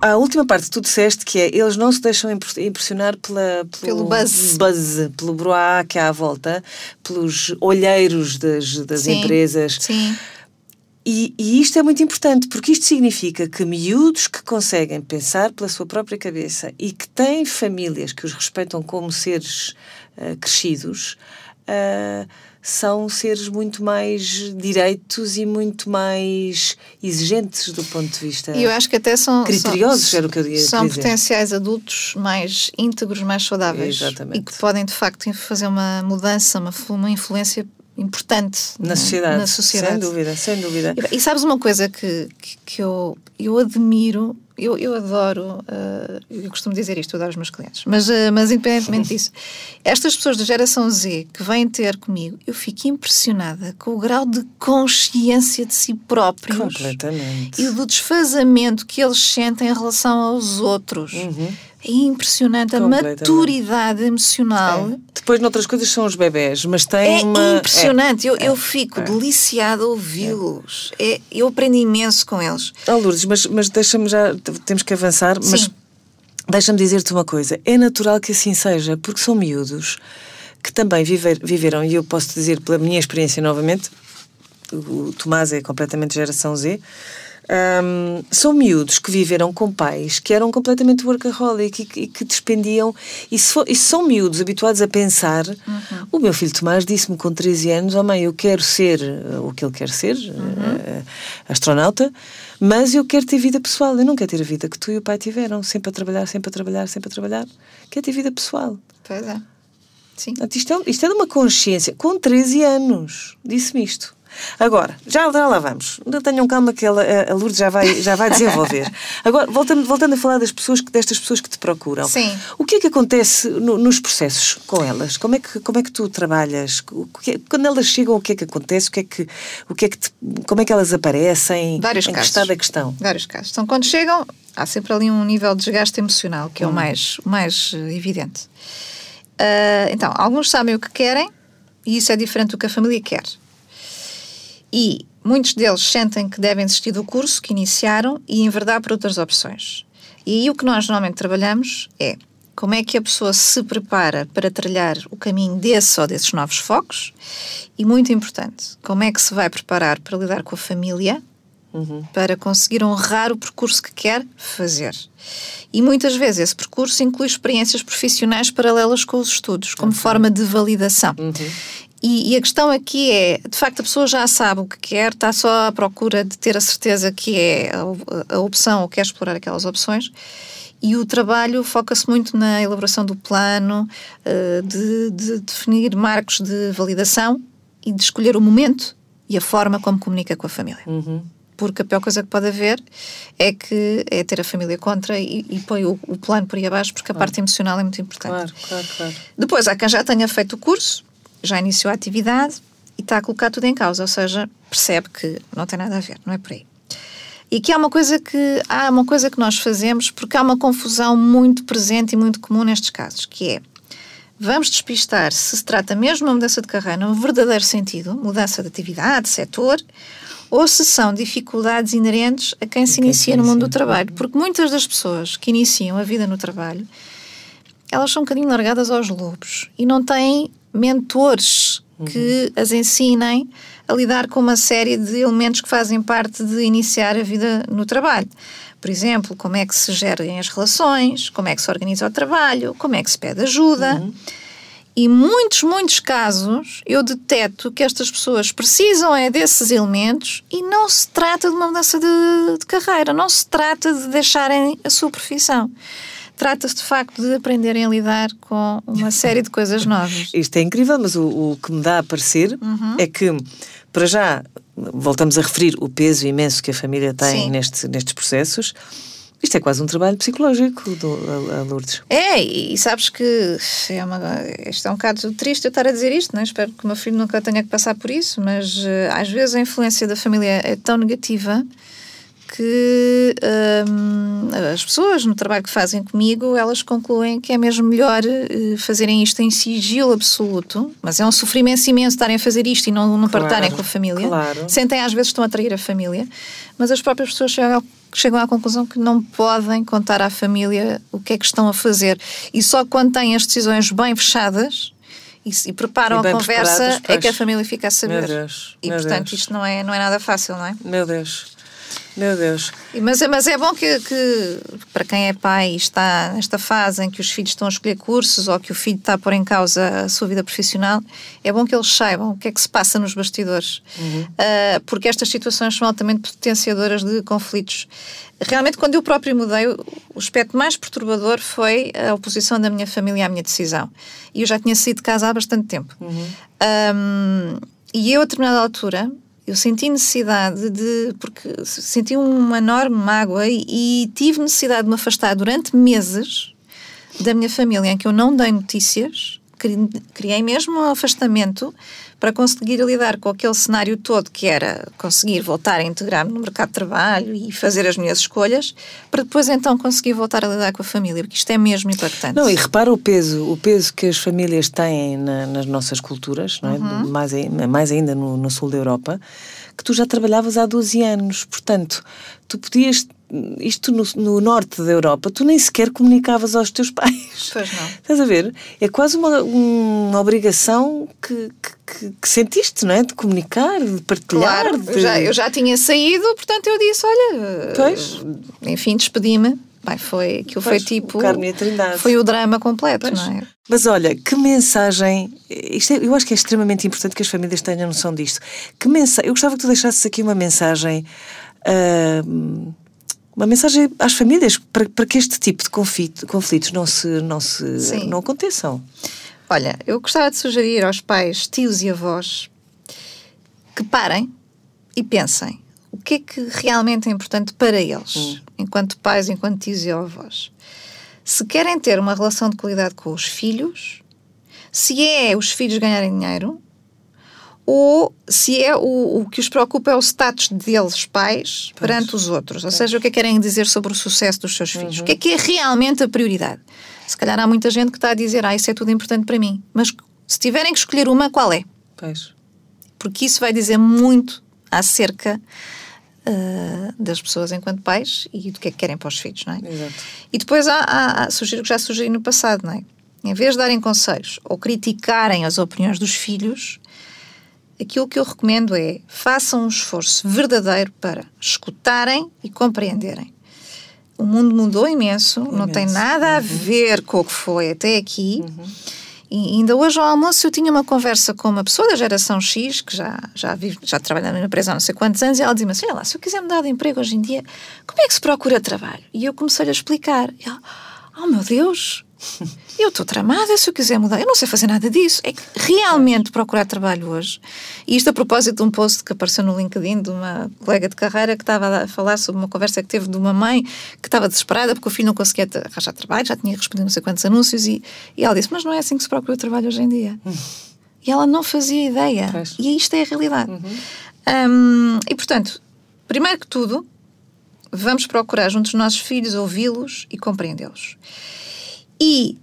a última parte que tu disseste que é eles não se deixam impressionar pela, pelo, pelo buzz. buzz, pelo broá que há à volta, pelos olheiros das, das Sim, empresas. Sim. E, e, isto é muito importante, porque isto significa que miúdos que conseguem pensar pela sua própria cabeça e que têm famílias que os respeitam como seres uh, crescidos, uh, são seres muito mais direitos e muito mais exigentes do ponto de vista. E eu acho que até são. Criteriosos, são, era o que eu ia São dizer. potenciais adultos mais íntegros, mais saudáveis. Exatamente. E que podem, de facto, fazer uma mudança, uma, uma influência importante na sociedade. na sociedade. Sem dúvida, sem dúvida. E, e sabes uma coisa que, que, que, eu, eu admiro, eu, eu adoro, uh, eu costumo dizer isto, eu adoro os meus clientes, mas, uh, mas independentemente disso, estas pessoas da geração Z que vêm ter comigo, eu fico impressionada com o grau de consciência de si próprios Completamente. e do desfazamento que eles sentem em relação aos outros. Uhum. É impressionante a maturidade emocional. É. Depois, noutras coisas, são os bebés, mas tem é uma. Impressionante. É. Eu, eu fico é. deliciada a ouvi-los. É. eu aprendi imenso com eles. Oh, Lourdes, mas, mas deixa-me já. Temos que avançar, Sim. mas deixa-me dizer-te uma coisa. É natural que assim seja, porque são miúdos que também viver, viveram, e eu posso dizer pela minha experiência novamente, o Tomás é completamente geração Z. Um, são miúdos que viveram com pais que eram completamente workaholic e que, e que despendiam. E, for, e são miúdos habituados a pensar. Uhum. O meu filho Tomás disse-me com 13 anos: Oh mãe, eu quero ser uh, o que ele quer ser, uhum. uh, astronauta, mas eu quero ter vida pessoal. Eu não quero ter a vida que tu e o pai tiveram, sempre a trabalhar, sempre a trabalhar, sempre a trabalhar. Quero ter vida pessoal. Pois é. Sim. Isto é, isto é de uma consciência. Com 13 anos, disse-me isto. Agora, já, já lá vamos. Tenham calma que ela, a Lourdes já vai, já vai desenvolver. Agora, voltando, voltando a falar das pessoas, destas pessoas que te procuram. Sim. O que é que acontece no, nos processos com elas? Como é que, como é que tu trabalhas? Quando elas chegam, o que é que acontece? O que é que, o que é que te, como é que elas aparecem? Vários em casos. que estado é que estão? Vários casos. Então, quando chegam, há sempre ali um nível de desgaste emocional, que é Hum. o mais, o mais evidente. Uh, então, alguns sabem o que querem e isso é diferente do que a família quer. E muitos deles sentem que devem desistir do curso que iniciaram e enverdar por outras opções. E aí o que nós normalmente trabalhamos é como é que a pessoa se prepara para trilhar o caminho desse ou desses novos focos e, muito importante, como é que se vai preparar para lidar com a família Uhum. para conseguir honrar o percurso que quer fazer. E muitas vezes esse percurso inclui experiências profissionais paralelas com os estudos, como forma de validação. Uhum. E, e, a questão aqui é, de facto, a pessoa já sabe o que quer, está só à procura de ter a certeza que é a, a opção ou quer explorar aquelas opções. E o trabalho foca-se muito na elaboração do plano, uh, de, de definir marcos de validação e de escolher o momento e a forma como comunica com a família. Uhum porque a pior coisa que pode haver é que é ter a família contra e, e põe o, o, plano por aí abaixo, porque a claro. parte emocional é muito importante. Claro, claro, claro. Depois, há quem já tenha feito o curso, já iniciou a atividade e está a colocar tudo em causa, ou seja, percebe que não tem nada a ver, não é por aí. E que há uma coisa que há uma coisa que nós fazemos porque há uma confusão muito presente e muito comum nestes casos, que é vamos despistar se se trata mesmo de uma mudança de carreira no verdadeiro sentido, mudança de atividade, de setor, ou se são dificuldades inerentes a quem se quem inicia no mundo do trabalho. Porque muitas das pessoas que iniciam a vida no trabalho, elas são um bocadinho largadas aos lobos e não têm mentores que as ensinem a lidar com uma série de elementos que fazem parte de iniciar a vida no trabalho. Por exemplo, como é que se gerem as relações, como é que se organiza o trabalho, como é que se pede ajuda. E muitos, muitos casos eu deteto que estas pessoas precisam é desses elementos e não se trata de uma mudança de, de carreira, não se trata de deixarem a sua profissão. Trata-se de facto de aprenderem a lidar com uma série de coisas novas. Isto é incrível, mas o, o que me dá a parecer Uhum. é que, para já, voltamos a referir o peso imenso que a família tem Sim. neste, nestes processos. Isto é quase um trabalho psicológico, do, a, a Lourdes. É, e sabes que é uma, isto é um bocado triste eu estar a dizer isto, não é? espero que o meu filho nunca tenha que passar por isso, mas eh, às vezes a influência da família é tão negativa que hum, as pessoas no trabalho que fazem comigo, elas concluem que é mesmo melhor eh, fazerem isto em sigilo absoluto, mas é um sofrimento imenso estarem a fazer isto e não, não Claro, partarem com a família. claro. Sentem às vezes que estão a trair a família, mas as próprias pessoas chegam chegam à conclusão que não podem contar à família o que é que estão a fazer. E só quando têm as decisões bem fechadas e, e preparam E a conversa é que a família fica a saber. Deus, e portanto Deus. isto não é, não é nada fácil, não é? Meu Deus. Meu Deus. Mas, é- mas é bom que, que, para quem é pai e está nesta fase em que os filhos estão a escolher cursos ou que o filho está a pôr em causa a sua vida profissional, é bom que eles saibam o que é que se passa nos bastidores. Ah, porque estas situações são altamente potenciadoras de conflitos. Realmente, quando eu próprio mudei, o aspecto mais perturbador foi a oposição da minha família à minha decisão. E eu já tinha saído de casa há bastante tempo. Ahm, e eu, a determinada altura, eu senti necessidade de. porque senti uma enorme mágoa e, e tive necessidade de me afastar durante meses da minha família, em que eu não dei notícias. Cri- Criei mesmo um afastamento para conseguir lidar com aquele cenário todo que era conseguir voltar a integrar-me no mercado de trabalho e fazer as minhas escolhas, para depois então conseguir voltar a lidar com a família, porque isto é mesmo impactante. Não, e repara o peso, o peso que as famílias têm na- nas nossas culturas, não é? Uhum. mais, ai- mais ainda no, no sul da Europa, que tu já trabalhavas há 12 anos. Portanto, tu podias. Isto no, no norte da Europa, tu nem sequer comunicavas aos teus pais. Pois não. Estás a ver? É quase uma, uma obrigação que, que, que- que sentiste, não é? De comunicar, de partilhar. Claro, de... eu já, eu já tinha saído, portanto eu disse: olha, Pois. enfim, despedi-me. Bem, foi, aquilo foi Pois, tipo. o Carmo a Trindade. Foi o drama completo, Pois. não é? Mas olha, que mensagem. Isto é- eu acho que é extremamente importante que as famílias tenham noção disto. Que mensa, eu gostava que tu deixasses aqui uma mensagem. ah, uma mensagem às famílias para, para que este tipo de conflito- conflitos não se não se Sim. não aconteçam. Olha, eu gostava de sugerir aos pais, tios e avós que parem e pensem o que é que realmente é importante para eles, enquanto pais, enquanto tios e avós. Se querem ter uma relação de qualidade com os filhos, se é os filhos ganharem dinheiro, ou se é o, o que os preocupa é o status deles, pais, perante os outros. Ou seja, o que é que querem dizer sobre o sucesso dos seus filhos. O que é que é realmente a prioridade? Se calhar há muita gente que está a dizer, ah, isso é tudo importante para mim. Mas se tiverem que escolher uma, qual é? Pois. Porque isso vai dizer muito acerca ah, das pessoas enquanto pais e do que é que querem para os filhos, não é? Exato. E depois há, há, há sugiro que já sugeri no passado, não é? Em vez de darem conselhos ou criticarem as opiniões dos filhos, aquilo que eu recomendo é façam um esforço verdadeiro para escutarem e compreenderem. O mundo mudou imenso, não tem Imenso. nada a ver com o que foi até aqui. E ainda hoje ao almoço eu tinha uma conversa com uma pessoa da geração X, que já, já, vive, já trabalha na empresa há não sei quantos anos, e ela dizia-me assim: Olha lá, se eu quiser mudar de emprego hoje em dia, como é que se procura trabalho? E eu comecei-lhe a explicar. E ela, oh meu Deus, eu estou tramada se eu quiser mudar. Eu não sei fazer nada disso. É que realmente procurar trabalho hoje. E isto a propósito de um post que apareceu no LinkedIn de uma colega de carreira que estava a falar sobre uma conversa que teve de uma mãe que estava desesperada porque o filho não conseguia arranjar trabalho, já tinha respondido não sei quantos anúncios e, e ela disse: Mas não é assim que se procura trabalho hoje em dia. E ela não fazia ideia. Pois. E isto é a realidade. Hum, e portanto, primeiro que tudo, vamos procurar junto dos nossos filhos ouvi-los e compreendê-los. E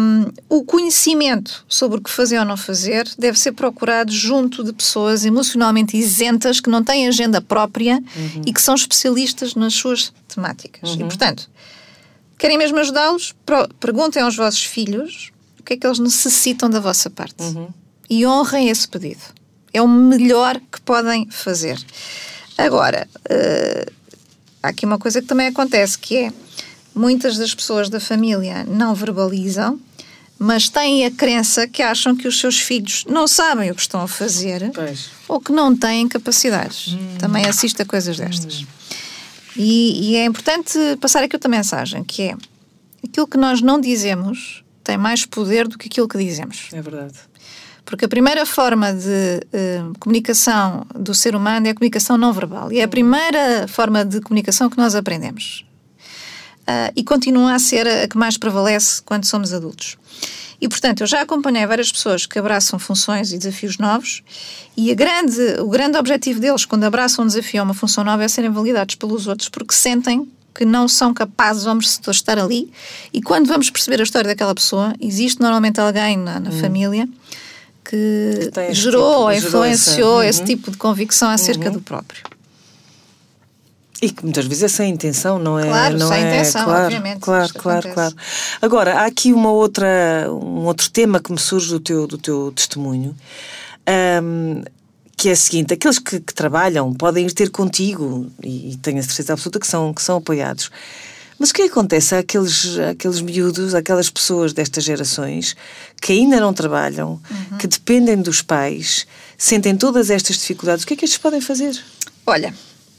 hum, o conhecimento sobre o que fazer ou não fazer deve ser procurado junto de pessoas emocionalmente isentas que não têm agenda própria e que são especialistas nas suas temáticas. E, portanto, querem mesmo ajudá-los? Perguntem aos vossos filhos o que é que eles necessitam da vossa parte e honrem esse pedido. É o melhor que podem fazer. Agora, eh, há aqui uma coisa que também acontece, que é muitas das pessoas da família não verbalizam, mas têm a crença que acham que os seus filhos não sabem o que estão a fazer Pois. ou que não têm capacidades. Também assisto a coisas destas. E, e é importante passar aqui outra mensagem, que é aquilo que nós não dizemos tem mais poder do que aquilo que dizemos. É verdade. Porque a primeira forma de eh, comunicação do ser humano é a comunicação não verbal. E é a primeira forma de comunicação que nós aprendemos. Ah, e continua a ser a que mais prevalece quando somos adultos. E, portanto, eu já acompanhei várias pessoas que abraçam funções e desafios novos e grande, o grande objetivo deles, quando abraçam um desafio ou uma função nova, é serem validados pelos outros porque sentem que não são capazes ou merecedores de estar ali. E quando vamos perceber a história daquela pessoa, existe normalmente alguém na, na família que, Que gerou tipo- ou influenciou essa- esse Uhum. tipo de convicção acerca do próprio. E que muitas vezes é sem intenção, não é? Claro, não sem é, intenção, claro, obviamente, Claro, claro, claro. Agora, há aqui uma outra, um outro tema que me surge do teu, do teu testemunho, ahm, que é o seguinte: aqueles que, que trabalham podem ir ter contigo, e, e tenho a certeza absoluta que são, que são apoiados. Mas o que acontece àqueles, àqueles miúdos, àquelas pessoas destas gerações que ainda não trabalham, Uhum. que dependem dos pais, sentem todas estas dificuldades? O que é que estes podem fazer? Olha,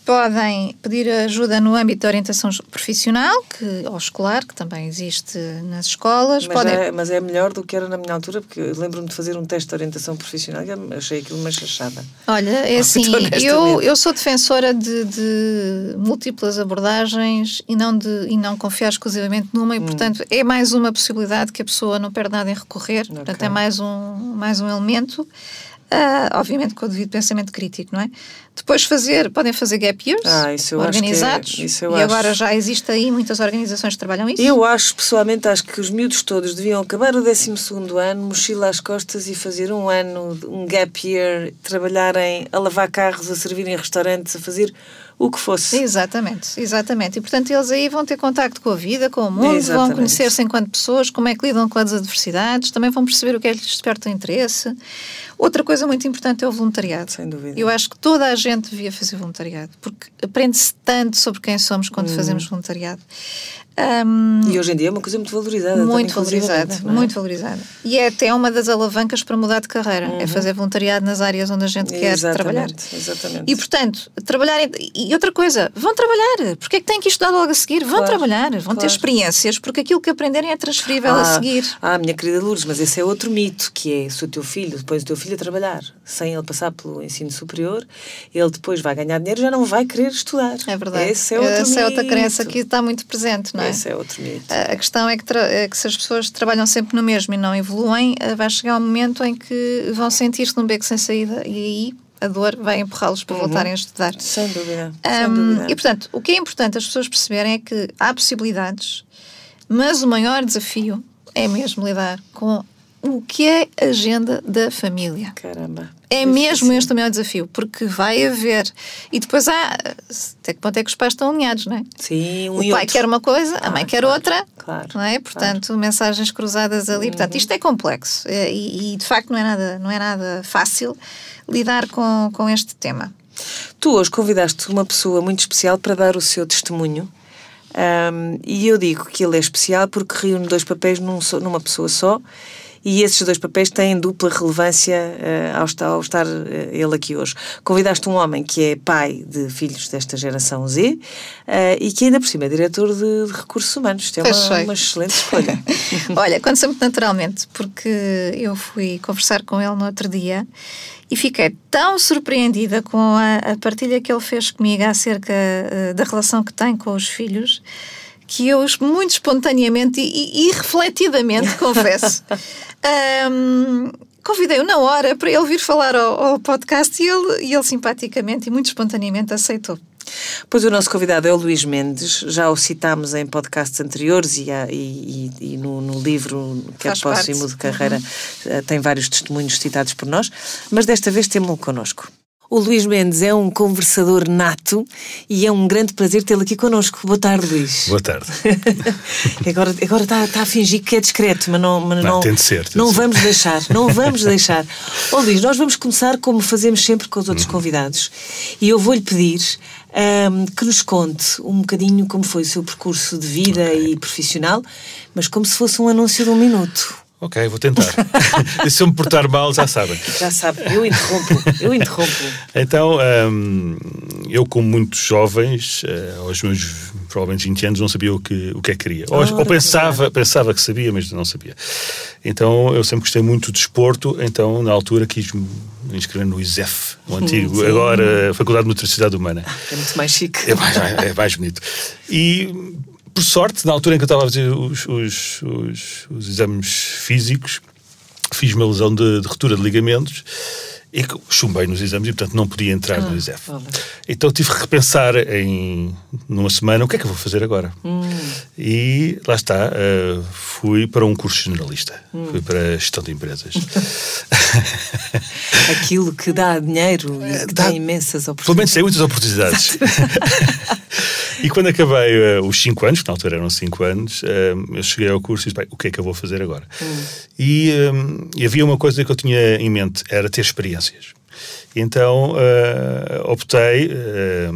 podem pedir ajuda no âmbito da orientação profissional que, ou escolar, que também existe nas escolas. Mas, podem... é, mas é melhor do que era na minha altura, porque lembro-me de fazer um teste de orientação profissional e achei aquilo uma chachada. Olha, é assim, eu, eu sou defensora de, de múltiplas abordagens e não, de, e não confiar exclusivamente numa, e Hum. portanto é mais uma possibilidade que a pessoa não perde nada em recorrer, portanto é mais um, mais um elemento. Ah, obviamente com o devido pensamento crítico, não é? Depois fazer, podem fazer gap years Ah, é- organizados eu e acho. agora já existe aí muitas organizações que trabalham isso. Eu acho, pessoalmente, acho que os miúdos todos deviam acabar o 12 ano, mochila às costas e fazer um ano, um gap year, trabalharem a lavar carros, a servir em restaurantes, a fazer o que fosse. Exatamente, exatamente. E portanto eles aí vão ter contacto com a vida, com o mundo, vão Exatamente. conhecer-se enquanto pessoas, como é que lidam com as adversidades, também vão perceber o que é que lhes desperta interesse. Outra coisa muito importante é o voluntariado. Sem dúvida. Eu acho que toda a gente devia fazer voluntariado, porque aprende-se tanto sobre quem somos quando Hum. fazemos voluntariado. Ahm, E hoje em dia é uma coisa muito valorizada. muito valorizada, é? muito valorizada. E é até uma das alavancas para mudar de carreira, é fazer voluntariado nas áreas onde a gente quer trabalhar. Uhum. Exatamente, exatamente. E portanto, trabalhar. E outra coisa, vão trabalhar. Porque é que têm que estudar logo a seguir? Vão Claro, trabalhar, vão ter claro. experiências, porque aquilo que aprenderem é transferível a Ah, seguir. Ah, minha querida Lourdes, mas esse é outro mito, que é se o teu filho, depois o teu filho a trabalhar, sem ele passar pelo ensino superior, ele depois vai ganhar dinheiro e já não vai querer estudar. É verdade. Esse é outro Essa é outra mito. crença que está muito presente, não é? Esse é outro mito. A questão é que, é que se as pessoas trabalham sempre no mesmo e não evoluem, eh, vai chegar um momento em que vão sentir-se num beco sem saída e aí a dor vai empurrá-los para voltarem a estudar. Sem dúvida. sem Um, dúvida. e portanto, o que é importante as pessoas perceberem é que há possibilidades, mas o maior desafio é mesmo lidar com o que é a agenda da família. Caramba. É Difícil. mesmo este o maior desafio, porque vai haver. E depois há. Até que ponto é que os pais estão alinhados, não é? Sim, um o pai outro. quer uma coisa, a Ah, mãe quer claro, outra. claro, Não é? Portanto, mensagens cruzadas ali. Portanto, isto é complexo. É, E, e, de facto não é nada, não é nada fácil lidar com, com este tema. Tu hoje convidaste uma pessoa muito especial para dar o seu testemunho. Ahm, e eu digo que ele é especial porque reúne dois papéis num numa pessoa só. E esses dois papéis têm dupla relevância eh, ao estar, ao estar, eh, ele aqui hoje. Convidaste um homem que é pai de filhos desta geração Z eh, e que ainda por cima é diretor de, de recursos humanos. Isto é uma, uma excelente escolha. Olha, aconteceu muito naturalmente, porque eu fui conversar com ele no outro dia e fiquei tão surpreendida com a, a partilha que ele fez comigo acerca da relação que tem com os filhos, que eu, muito espontaneamente e, e, refletidamente, confesso, ahm, convidei-o na hora para ele vir falar ao, ao podcast e ele, e ele simpaticamente e muito espontaneamente aceitou. Pois o nosso convidado é o Luís Mendes, já o citámos em podcasts anteriores e, e- e- no, no livro Quer Faz Posso parte. e Mudo de Carreira eh, tem vários testemunhos citados por nós, mas desta vez temos-lo connosco. O Luís Mendes é um conversador nato e é um grande prazer tê-lo aqui connosco. Boa tarde, Luís. Boa tarde. agora agora está, está a fingir que é discreto, mas não, mas Não, não, tem de ser, tem de não ser. vamos deixar, não vamos deixar. Ó Luís, nós vamos começar como fazemos sempre com os outros Uhum. convidados e eu vou-lhe pedir ahm, que nos conte um bocadinho como foi o seu percurso de vida e profissional, mas como se fosse um anúncio de um minuto. Ok, vou tentar. e se eu me portar mal, já sabem. Já sabe, eu interrompo, eu interrompo. Então, hum, eu, como muitos jovens, eh, aos meus provavelmente 20 anos, não sabia o que, o que é que queria. Ou, Ora, ou pensava, pensava que sabia, mas não sabia. Então, eu sempre gostei muito de desporto, então, na altura, quis me inscrever no ISEF, o antigo, sim. agora Faculdade de Nutricidade Humana. É muito mais chique. É mais, é mais bonito. E, por sorte, na altura em que eu estava a fazer os, os, os, os exames físicos, fiz uma lesão de, de ruptura de ligamentos E chumbei nos exames e, portanto, não podia entrar Ah, no ISEF. Então tive que repensar em numa semana o que é que eu vou fazer agora. Hum. E lá está, eh, fui para um curso generalista. Hum. Fui para gestão de empresas. Aquilo que dá dinheiro e que dá- dá imensas Pelo menos oportunidades. tem muitas oportunidades. e quando acabei eh, os 5 anos, que na altura eram 5 anos, eh, eu cheguei ao curso e disse, bem, o que é que eu vou fazer agora? E, eh, e havia uma coisa que eu tinha em mente, era ter experiências. Então eh, optei eh,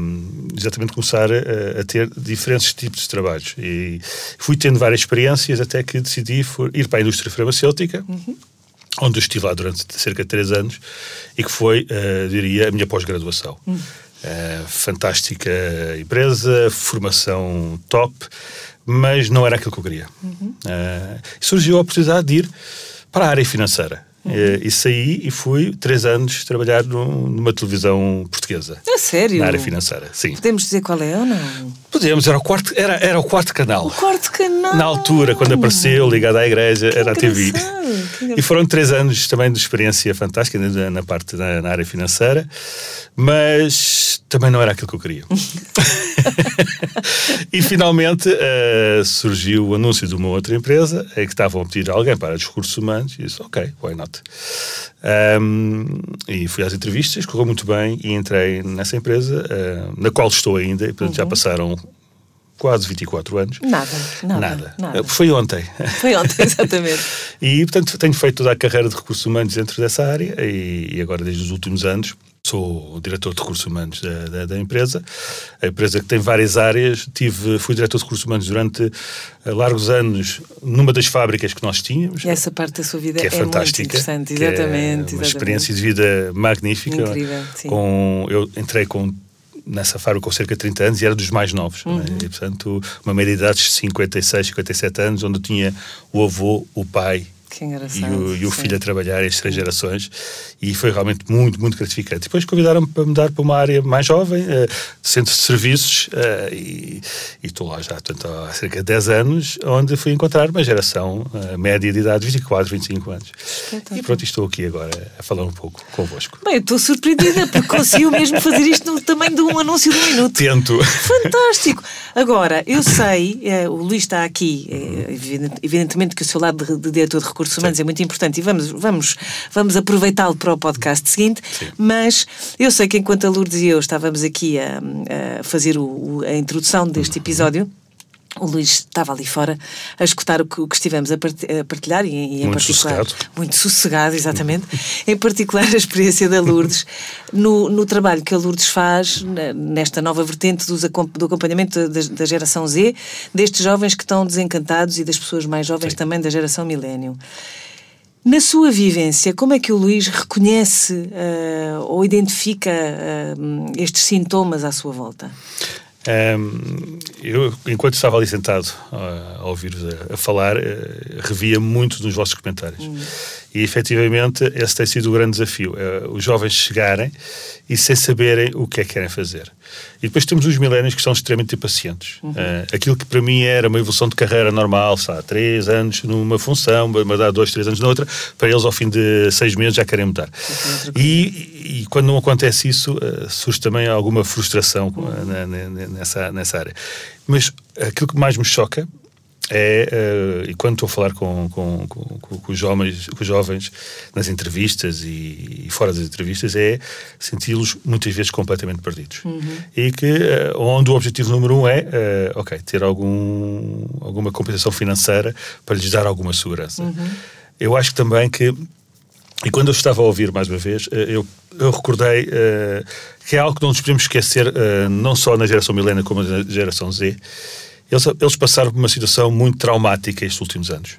exatamente começar a, a ter diferentes tipos de trabalhos. E fui tendo várias experiências até que decidi for- ir para a indústria farmacêutica onde eu estive lá durante cerca de três anos e que foi, eh, diria, a minha pós-graduação. Eh, fantástica empresa, formação top, mas não era aquilo que eu queria. Eh, surgiu a oportunidade de ir para a área financeira. Eh, e saí e fui três anos trabalhar num- numa televisão portuguesa. A sério? Na área financeira, sim. Podemos dizer qual é ou não? Podemos, era o quarto, era, era o quarto canal. O quarto canal. Na altura, quando apareceu, ligado à igreja, era a TV. que. E foram três anos também de experiência fantástica na, na parte da na área financeira, mas também não era aquilo que eu queria. e finalmente eh, surgiu o anúncio de uma outra empresa em que estavam a pedir alguém para os recursos humanos e disse, ok, why not? Ahm, e fui às entrevistas, correu muito bem e entrei nessa empresa, ah, na qual estou ainda, e portanto já passaram quase 24 anos. Nada, nada, nada. Foi ontem. Foi ontem, exatamente. E, portanto, tenho feito toda a carreira de recursos humanos dentro dessa área e, e agora, desde os últimos anos, sou o diretor de recursos humanos da, da, da empresa. A empresa que tem várias áreas. Tive, fui diretor de recursos humanos durante eh, largos anos numa das fábricas que nós tínhamos. E essa parte da sua vida é, é, muito fantástica. interessante, que é exatamente. uma exatamente. experiência de vida magnífica. Incrível, sim. Com, eu entrei com nessa fábrica com cerca de 30 anos e era dos mais novos. é? Uhum. E, portanto, uma média de idade de 56, 57 anos, onde eu tinha o avô, o pai Que e engraçado. o, e o filho a trabalhar, as três gerações, e foi realmente muito, muito gratificante. Depois convidaram-me para mudar para uma área mais jovem, eh, centro de serviços, eh, e e estou lá já portanto, há cerca de 10 anos, onde fui encontrar uma geração eh, média de idade, 24, 25 anos. E pronto, estou aqui agora a falar um pouco convosco. Bem, eu estou surpreendida porque conseguiu mesmo fazer isto no tamanho de um anúncio de um minuto. Tento. Fantástico! Agora, eu sei, o Luís está aqui, evident- evidentemente que o seu lado de, de diretor de recursos humanos é muito importante e vamos, vamos, vamos aproveitá-lo para o podcast seguinte, mas eu sei que enquanto a Lourdes e eu estávamos aqui a, a fazer o- a introdução deste episódio, o Luís estava ali fora a escutar o que, o que estivemos a part- a partilhar e, e em Muito particular sossegado. muito sossegado, exatamente. em particular a experiência da Lourdes no, no trabalho que a Lourdes faz nesta nova vertente dos do acompanhamento da, da geração Z, destes jovens que estão desencantados e das pessoas mais jovens também da geração milênio. Na sua vivência, como é que o Luís reconhece ah, ou identifica ah, estes sintomas à sua volta? Ahm, eu, enquanto estava ali sentado ah, a ouvir-vos a, a falar, eh, revia muito nos vossos comentários. E efetivamente esse tem sido o grande desafio: eh, os jovens chegarem e sem saberem o que é que querem fazer. E depois temos os milénios que são extremamente impacientes. Eh, aquilo que para mim era uma evolução de carreira normal, sabe, três anos numa função, mas dois, três anos noutra, para eles ao fim de seis meses já querem mudar. E, e quando não acontece isso, eh, surge também alguma frustração eh, na- na- nessa, nessa área. Mas aquilo que mais me choca é, eh, e quando estou a falar com, com, com, com- os, jovens, os jovens nas entrevistas e, e fora das entrevistas, é senti-los muitas vezes completamente perdidos. E que eh, onde o objetivo número um é, eh, ok, ter algum, alguma compensação financeira para lhes dar alguma segurança. Eu acho também que e quando eu estava a ouvir mais uma vez, eu, eu recordei que é algo que não nos podemos esquecer, não só na geração milênia como na geração Z. Eles, eles passaram por uma situação muito traumática estes últimos anos.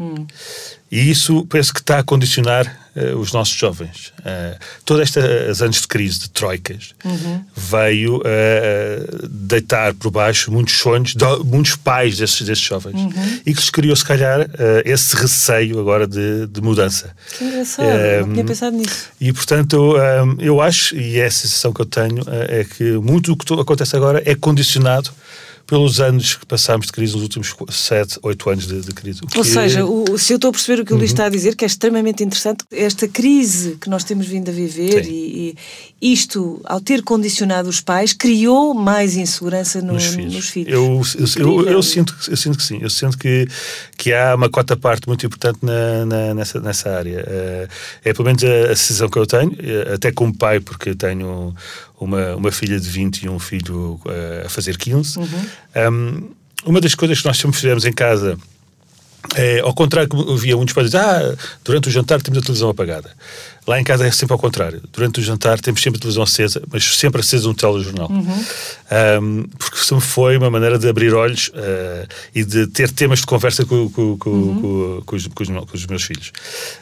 E isso penso que está a condicionar eh, os nossos jovens. Uh, todos estes anos de crise, de troicas, veio eh, deitar por baixo muitos sonhos muitos pais desses, desses jovens. E que lhes criou, se calhar, eh, esse receio agora de, de mudança. Que engraçado, Eh, não tinha pensado nisso. E, portanto, hum, eu acho, e é a sensação que eu tenho, é que muito do que acontece agora é condicionado pelos anos que passámos de crise, nos últimos 7, 8 anos de, de crise. Ou seja, o, se eu estou a perceber o que o Luís uhum. está a dizer, que é extremamente interessante, esta crise que nós temos vindo a viver e, e, isto, ao ter condicionado os pais, criou mais insegurança no, nos filhos. Nos filhos. Eu, eu, eu, eu, sinto, eu sinto que sim. Eu sinto que, que há uma cota parte muito importante na, na, nessa, nessa área. É, é pelo menos a, a decisão que eu tenho, eh, até como pai, porque tenho uma, uma filha de 20 e um filho uh, a fazer 15. Uhum. Um, uma das coisas que nós sempre fizemos em casa é, ao contrário, que havia muitos pais dizer, ah, durante o jantar temos a televisão apagada. Lá em casa é sempre ao contrário. Durante o jantar temos sempre a televisão acesa, mas sempre acesa um telejornal. Uhum. Um, porque sempre foi uma maneira de abrir olhos uh, e de ter temas de conversa com, com, com, uhum. com os, os, os, meus filhos.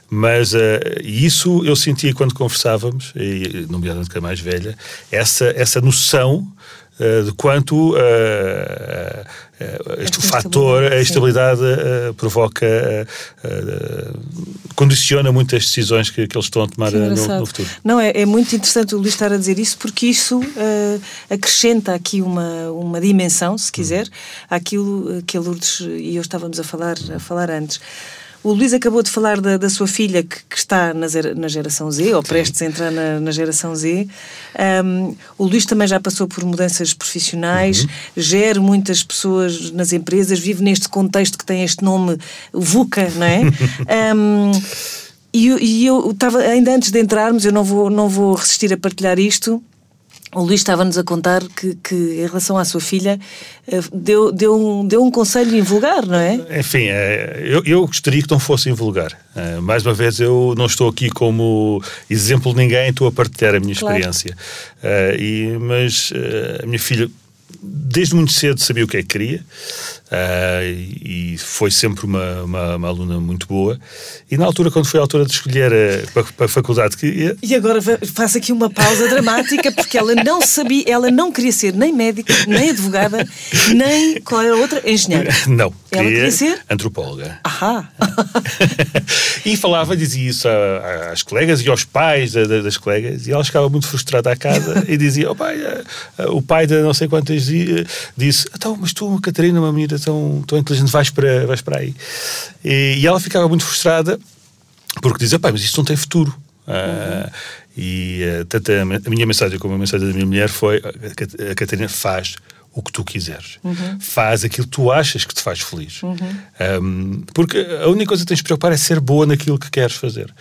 Mas uh, isso eu sentia quando conversávamos, e nomeadamente com a mais velha, essa, essa noção de quanto uh, este fator, a estabilidade uh, provoca, condiciona muitas decisões que, que eles estão a tomar no, no, futuro. Não, é, é, muito interessante o Luís estar a dizer isso porque isso acrescenta aqui uma, uma dimensão, se quiser, hum. àquilo que a Lourdes e eu estávamos a falar, a falar antes. O Luís acabou de falar da, da sua filha que, que está na, na, geração Z, ou prestes a entrar na, na geração Z. Um, o Luís também já passou por mudanças profissionais, uhum. gera muitas pessoas nas empresas, vive neste contexto que tem este nome VUCA, não é? um, e, e eu estava, ainda antes de entrarmos, eu não vou, não vou resistir a partilhar isto. O Luís estava-nos a contar que, que, em relação à sua filha, eh, deu, deu, um, deu um conselho invulgar, não é? Enfim, eh, eu, eu gostaria que não fosse invulgar. Eh, mais uma vez, eu não estou aqui como exemplo de ninguém, estou a partilhar a minha claro. experiência. E, mas a minha filha desde muito cedo sabia o que é que queria uh, e foi sempre uma, uma, uma, aluna muito boa. E na altura, quando foi a altura de escolher a, para, para a faculdade que ia. E agora faço aqui uma pausa dramática porque ela não sabia, ela não queria ser nem médica, nem advogada, nem qual era a outra? Engenheira. Não. Ela queria, queria ser? Antropóloga. Ahá. e falava, dizia isso às colegas e aos pais das colegas e ela ficava muito frustrada à casa e dizia: oh, pai, eh, eh, o pai de não sei quantas disse: então, mas tu, Catarina, uma menina tão, tão inteligente, vais para, vais para aí. E, e ela ficava muito frustrada porque dizia: pai, mas isto não tem futuro. Uhum. Uh, e uh, tanto a, a, minha mensagem como a mensagem da minha mulher foi: a Catarina faz o que tu quiseres. Uhum. Faz aquilo que tu achas que te faz feliz. Uhum. Um, porque a única coisa que tens de preocupar é ser boa naquilo que queres fazer.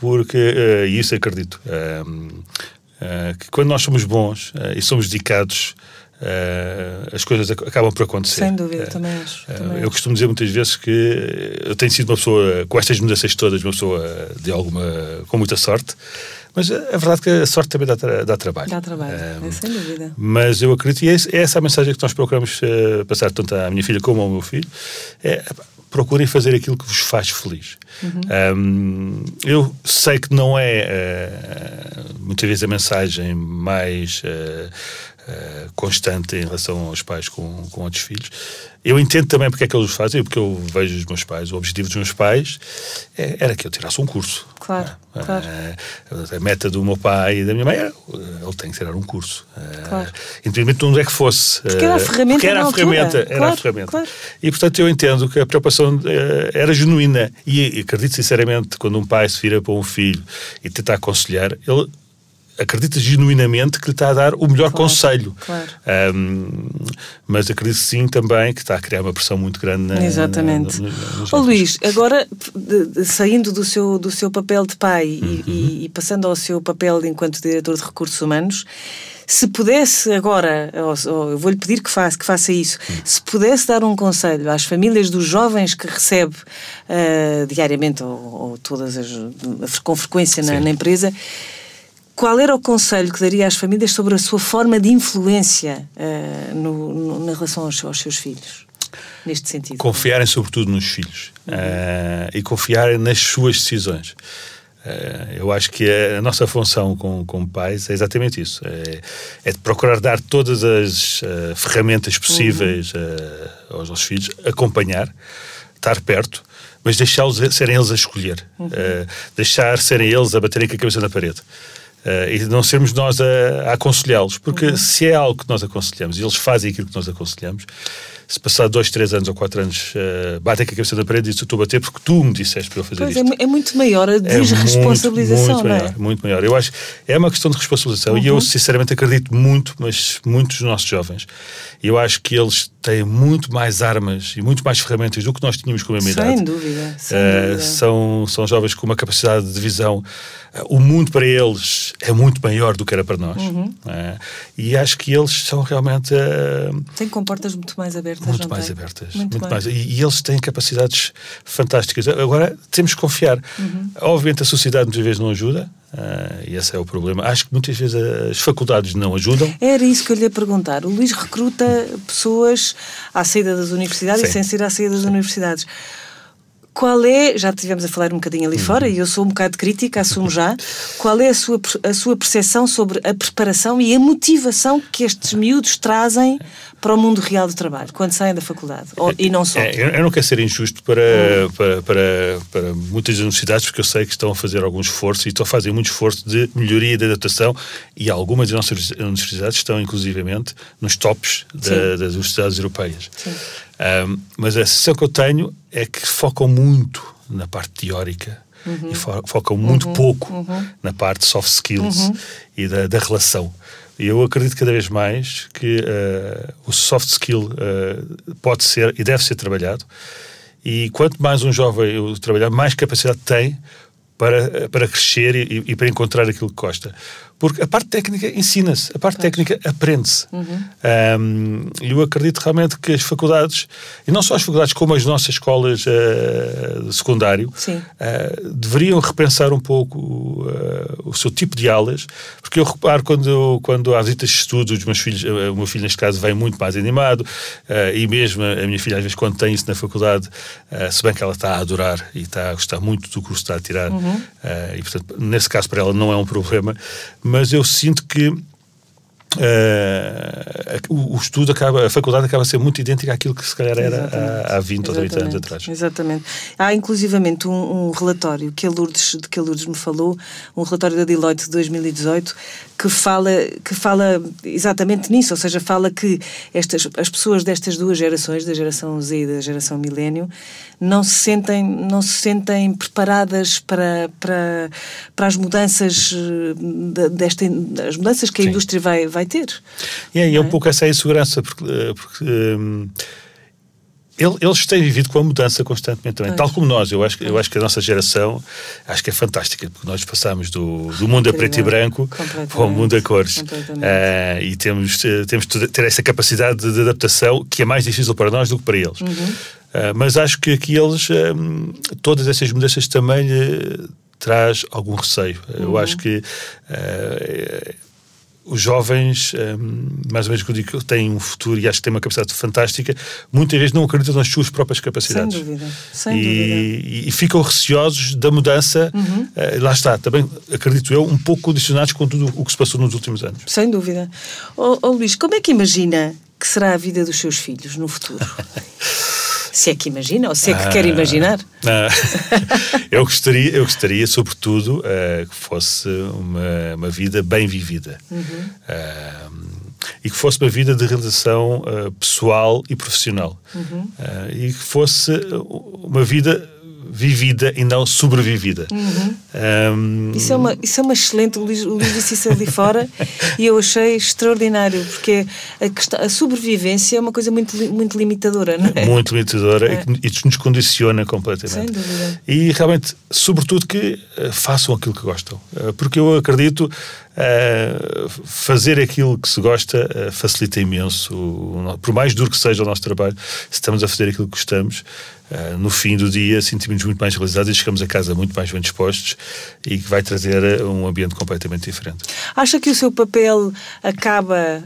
Porque, uh, isso acredito, um, uh, que quando nós somos bons uh, e somos dedicados Uh, as coisas acabam por acontecer. Sem dúvida, uh, também acho. Uh, também eu costumo dizer muitas vezes que eu tenho sido uma pessoa, com estas mudanças todas, uma pessoa de alguma, com muita sorte, mas a verdade é que a sorte também dá, dá trabalho. Dá trabalho, é, sem dúvida. Mas eu acredito, e é, é essa a mensagem que nós procuramos passar tanto à minha filha como ao meu filho, é procurem fazer aquilo que vos faz feliz. Uhum. Um, eu sei que não é muitas vezes a mensagem mais uh, constante em relação aos pais com, com outros filhos. Eu entendo também porque é que eles fazem, porque eu vejo os meus pais, o objetivo dos meus pais é, era que eu tirasse um curso. Claro, é, claro. A meta do meu pai e da minha mãe era ele tem que tirar um curso. Claro. Independentemente de onde é que fosse. Porque era a ferramenta. Porque era a ferramenta. Era claro, a ferramenta. Claro. E portanto eu entendo que a preocupação era genuína. E acredito sinceramente, quando um pai se vira para um filho e tenta aconselhar, ele acredita genuinamente que lhe está a dar o melhor claro, conselho. Claro. Um, mas acredito sim também que está a criar uma pressão muito grande na, Exatamente. Na, na, Luís, agora de, de, saindo do seu, do seu papel de pai uhum. e, e, passando ao seu papel enquanto diretor de recursos humanos, se pudesse agora, ou, ou eu vou-lhe pedir que faça, que faça isso, uhum. se pudesse dar um conselho às famílias dos jovens que recebe uh, diariamente ou, ou, todas as, com frequência na empresa, qual era o conselho que daria às famílias sobre a sua forma de influência uh, no, no, na relação aos, aos, seus filhos? Neste sentido. Confiarem sobretudo nos filhos uhum. uh, e confiarem nas suas decisões. Uh, eu acho que a, nossa função como, como pais é exatamente isso: é, é de procurar dar todas as ferramentas possíveis uhum. aos nossos filhos, acompanhar, estar perto, mas deixá-los serem eles a escolher, uhum. deixar serem eles a baterem com a cabeça na parede. Uh, e não sermos nós a, a aconselhá-los, porque uhum. se é algo que nós aconselhamos e eles fazem aquilo que nós aconselhamos, se passar dois, três anos ou quatro anos uh, batem com a cabeça na parede e dizem estou a bater porque tu me disseste para eu fazer pois isto. É, é muito maior a desresponsabilização, é muito, muito é? Maior, muito maior. Eu acho é uma questão de responsabilização uhum. e eu uhum. sinceramente acredito muito, mas muitos dos nossos jovens, eu acho que eles têm muito mais armas e muito mais ferramentas do que nós tínhamos com a minha sem idade. Dúvida, sem uh, dúvida. São, são jovens com uma capacidade de visão. Uh, o mundo para eles é muito maior do que era para nós. Uhum. Uh, e acho que eles são realmente. têm comportas muito mais abertas. Muito mais abertas muito, muito mais. E, e, eles têm capacidades fantásticas. Agora temos que confiar. Uhum. Obviamente a sociedade muitas vezes não ajuda. Uh, e esse é o problema. Acho que muitas vezes as faculdades não ajudam. Era isso que eu lhe ia perguntar. O Luís recruta pessoas à saída das universidades Sim. e sem ser à saída das Sim. universidades. Qual é, já tivemos a falar um bocadinho ali uhum. fora, e eu sou um bocado crítica, assumo já, qual é a sua, a sua percepção sobre a preparação e a motivação que estes miúdos trazem para o mundo real do trabalho, quando saem da faculdade? Ou, e não só? É, eu não quero ser injusto para, uhum. para, para, para, muitas universidades, porque eu sei que estão a fazer algum esforço e estão a fazer muito esforço de melhoria de adaptação, e algumas das nossas universidades estão, inclusivamente, nos tops da, das universidades europeias. Sim. Um, mas a sensação que eu tenho é que focam muito na parte teórica uhum. e fo focam muito uhum. pouco uhum. na parte soft skills uhum. e da, da relação. E eu acredito cada vez mais que uh, o soft skill uh, pode ser e deve ser trabalhado. E quanto mais um jovem trabalhar, mais capacidade tem para, para crescer e, e, para encontrar aquilo que gosta. Porque a parte técnica ensina-se, a parte técnica aprende-se. Uhum. Um, eu acredito realmente que as faculdades, e não só as faculdades, como as nossas escolas uh, de secundário, uh, deveriam repensar um pouco uh, o seu tipo de aulas, porque eu reparo quando, quando há visitas de estudo, os meus filhos, o meu filho neste caso vem muito mais animado, e mesmo a minha filha às vezes quando tem isso na faculdade, se bem que ela está a adorar e está a gostar muito do curso que está a tirar, uhum. e portanto nesse caso para ela não é um problema, mas eu sinto que Uh, o, o, estudo acaba, a faculdade acaba a ser muito idêntica àquilo que se calhar era há, há 20 ou 30 anos atrás. Exatamente. Há inclusivamente um, um, relatório que a Lourdes, de que a Lourdes me falou, um relatório da Deloitte de 2018, que fala, que fala exatamente nisso, ou seja, fala que estas, as pessoas destas duas gerações, da geração Z e da geração milênio, não se sentem, não se sentem preparadas para, para, para as mudanças eh, desta, as mudanças que a Sim. indústria vai, vai ter. E é, é um pouco essa insegurança, porque, eh, porque um, eles têm vivido com a mudança constantemente também, tal como nós. Eu acho, eu acho que a nossa geração acho que é fantástica, porque nós passamos do, do mundo a preto e branco para o mundo a cores. Uh, e temos, temos de ter essa capacidade de adaptação que é mais difícil para nós do que para eles. Uhum. Uh, mas acho que aqui eles, um, todas essas mudanças também lhe traz algum receio. Uhum. Eu acho que uh, os jovens, um, mais ou menos que eu digo, têm um futuro e acho que têm uma capacidade fantástica, muitas vezes não acreditam nas suas próprias capacidades. Sem dúvida. Sem e, dúvida. E, ficam receosos da mudança. Uhum. Uh, lá está, também acredito eu, um pouco condicionados com tudo o que se passou nos últimos anos. Sem dúvida. Oh, oh Luís, como é que imagina que será a vida dos seus filhos no futuro? Se é que imagina, ou se é que ah, quer imaginar. Ah, eu, gostaria, eu gostaria, sobretudo, uh, que fosse uma, uma vida bem vivida. Uhum. Uh, e que fosse uma vida de realização uh, pessoal e profissional. Uhum. e que fosse uma vida vivida e não sobrevivida. Uhum. Um... Isso, é uma, isso é uma excelente. O Luís, o Luís disse isso ali fora e eu achei extraordinário, porque a, questão, a sobrevivência é uma coisa muito, muito limitadora, não é? Muito limitadora é. e, que, nos condiciona completamente. Sem dúvida. E realmente, sobretudo, que uh, façam aquilo que gostam. Uh, porque eu acredito Uh, fazer aquilo que se gosta uh, facilita imenso. O, por mais duro que seja o nosso trabalho, se estamos a fazer aquilo que gostamos, uh, no fim do dia sentimos muito mais realizados e chegamos a casa muito mais bem dispostos e que vai trazer um ambiente completamente diferente. Acha que o seu papel acaba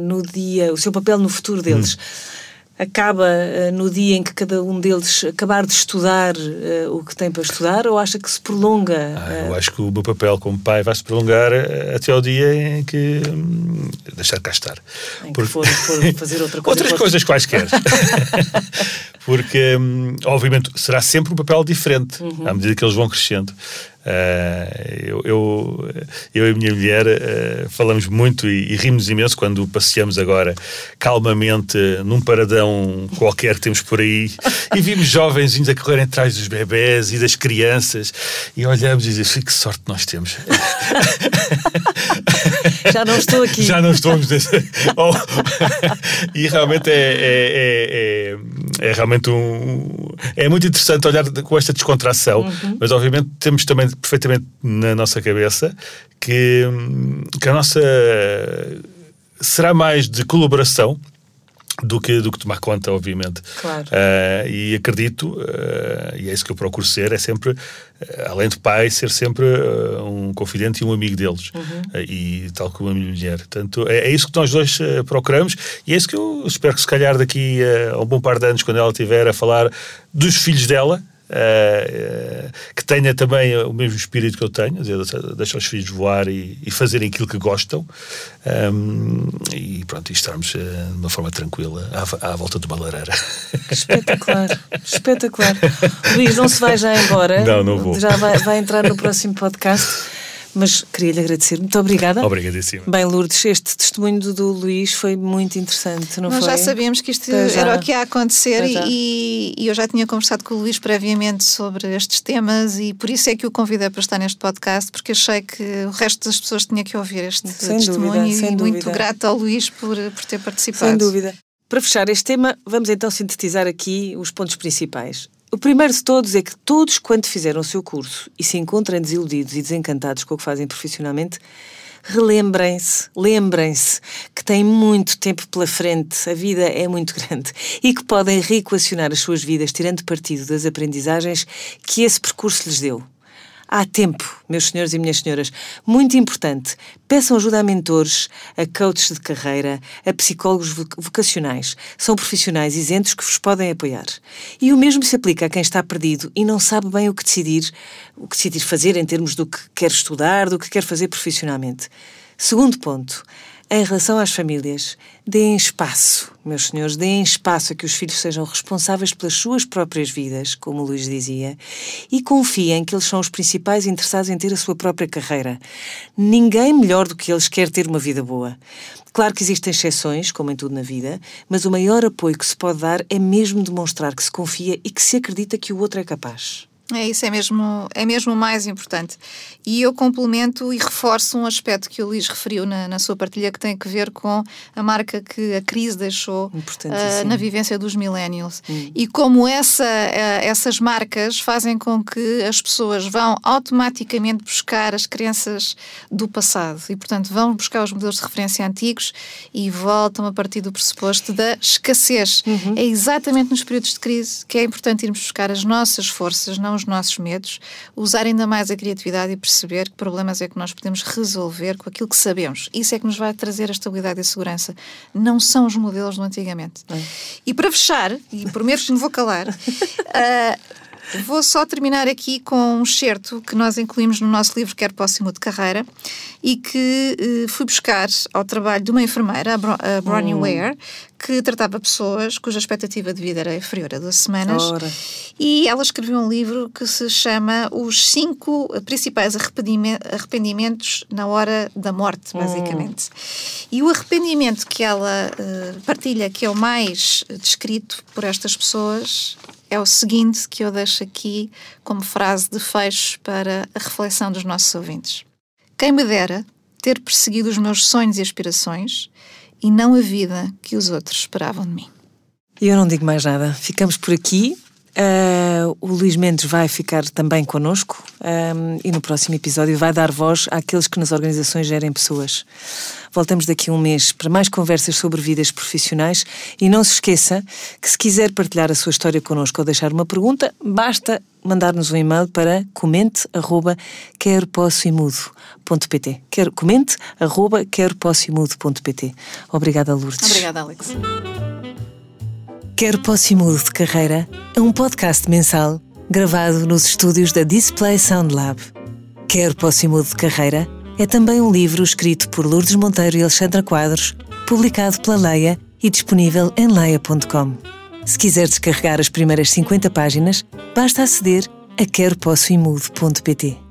no dia, o seu papel no futuro deles? Hum acaba uh, no dia em que cada um deles acabar de estudar uh, o que tem para estudar ou acha que se prolonga? Ah, eu acho que o meu papel como pai vai se prolongar até ao dia em que hum, deixar cá estar. Em Porque... que for, for, fazer outra coisa. Outras coisas quaisquer. porque, hum, obviamente, será sempre um papel diferente uhum. à medida que eles vão crescendo. Uh, eu, eu, eu, e a minha mulher uh, falamos muito e, e, rimos imenso quando passeamos agora calmamente num paradão qualquer que temos por aí e vimos jovens a correr atrás dos bebés e das crianças e olhamos e dizemos que sorte nós temos. Já não estou aqui. Já não estamos oh. e realmente é, é, é, é, realmente um. É muito interessante olhar com esta descontração, uhum. mas obviamente temos também perfeitamente na nossa cabeça que, que a nossa será mais de colaboração do que, do que tomar conta, obviamente. Claro. Uh, e acredito, uh, e é isso que eu procuro ser, é sempre, uh, além de pai, ser sempre um confidente e um amigo deles. Uhum. e tal como a minha mulher. Portanto, é, é isso que nós dois procuramos e é isso que eu espero que se calhar daqui a um bom par de anos, quando ela estiver a falar dos filhos dela, Uh, que tenha também o mesmo espírito que eu tenho, deixar os filhos voar e, e fazerem aquilo que gostam um, e pronto, e estarmos uh, de uma forma tranquila à, à, volta de uma lareira. Espetacular, espetacular. Luís, não se vai já embora? Não, não vou. Já vai, vai entrar no próximo podcast. Mas queria-lhe agradecer. Muito obrigada. Obrigadíssimo. Bem, Lourdes, este testemunho do, do Luís foi muito interessante, não Nós foi? já sabíamos que isto era o que ia acontecer e, e, eu já tinha conversado com o Luís previamente sobre estes temas e por isso é que o convidei para estar neste podcast, porque achei que o resto das pessoas tinha que ouvir este sem testemunho dúvida, e muito grata ao Luís por, por ter participado. Sem dúvida. Para fechar este tema, vamos então sintetizar aqui os pontos principais. O primeiro de todos é que todos, quando fizeram o seu curso e se encontrem desiludidos e desencantados com o que fazem profissionalmente, relembrem-se, lembrem-se que têm muito tempo pela frente, a vida é muito grande e que podem reequacionar as suas vidas tirando partido das aprendizagens que esse percurso lhes deu. Há tempo, meus senhores e minhas senhoras, muito importante. Peçam ajuda a mentores, a coaches de carreira, a psicólogos vocacionais. São profissionais isentos que vos podem apoiar. E o mesmo se aplica a quem está perdido e não sabe bem o que decidir, o que decidir fazer em termos do que quer estudar, do que quer fazer profissionalmente. Segundo ponto, em relação às famílias, deem espaço, meus senhores, deem espaço a que os filhos sejam responsáveis pelas suas próprias vidas, como o Luís dizia, e confiem que eles são os principais interessados em ter a sua própria carreira. Ninguém melhor do que eles quer ter uma vida boa. Claro que existem exceções, como em tudo na vida, mas o maior apoio que se pode dar é mesmo demonstrar que se confia e que se acredita que o outro é capaz. É isso, é mesmo, é mesmo o mais importante. E eu complemento e reforço um aspecto que o Luís referiu na, na sua partilha que tem a ver com a marca que a crise deixou uh, na vivência dos millennials. Hum. E como essa, uh, essas marcas fazem com que as pessoas vão automaticamente buscar as crenças do passado. E, portanto, vão buscar os modelos de referência antigos e voltam a partir do pressuposto da escassez. Uhum. É exatamente nos períodos de crise que é importante irmos buscar as nossas forças, não os nossos medos, usar ainda mais a criatividade e perceber que problemas é que nós podemos resolver com aquilo que sabemos. Isso é que nos vai trazer a estabilidade e a segurança. Não são os modelos do antigamente. É. E para fechar, e prometo que me vou calar, uh, Vou só terminar aqui com um excerto que nós incluímos no nosso livro Quer Próximo de Carreira e que eh, fui buscar ao trabalho de uma enfermeira, a, Bro a Bronnie hum. Ware, que tratava pessoas cuja expectativa de vida era inferior a 12 semanas. Ora. E ela escreveu um livro que se chama Os Cinco Principais Arrependimentos na Hora da Morte, hum. basicamente. Hum. E o arrependimento que ela uh, partilha, que é o mais descrito por estas pessoas, é o seguinte que eu deixo aqui como frase de fecho para a reflexão dos nossos ouvintes. Quem me dera ter perseguido os meus sonhos e aspirações e não a vida que os outros esperavam de mim. Eu não digo mais nada. Ficamos por aqui. Uh, o Luís Mendes vai ficar também connosco um, e no próximo episódio vai dar voz àqueles que nas organizações gerem pessoas. Voltamos daqui a um mês para mais conversas sobre vidas profissionais e não se esqueça que se quiser partilhar a sua história connosco ou deixar uma pergunta, basta mandar-nos um e-mail para comente arroba quero posso e comente arroba quero posso e Obrigada Lourdes. Obrigada Alex. Quero Posse Mudo de Carreira é um podcast mensal gravado nos estúdios da Display Sound Lab. Quero Posse Mudo de Carreira é também um livro escrito por Lourdes Monteiro e Alexandra Quadros, publicado pela Leia e disponível em leia.com. Se quiser descarregar as primeiras 50 páginas, basta aceder a queropossoimudo.pt.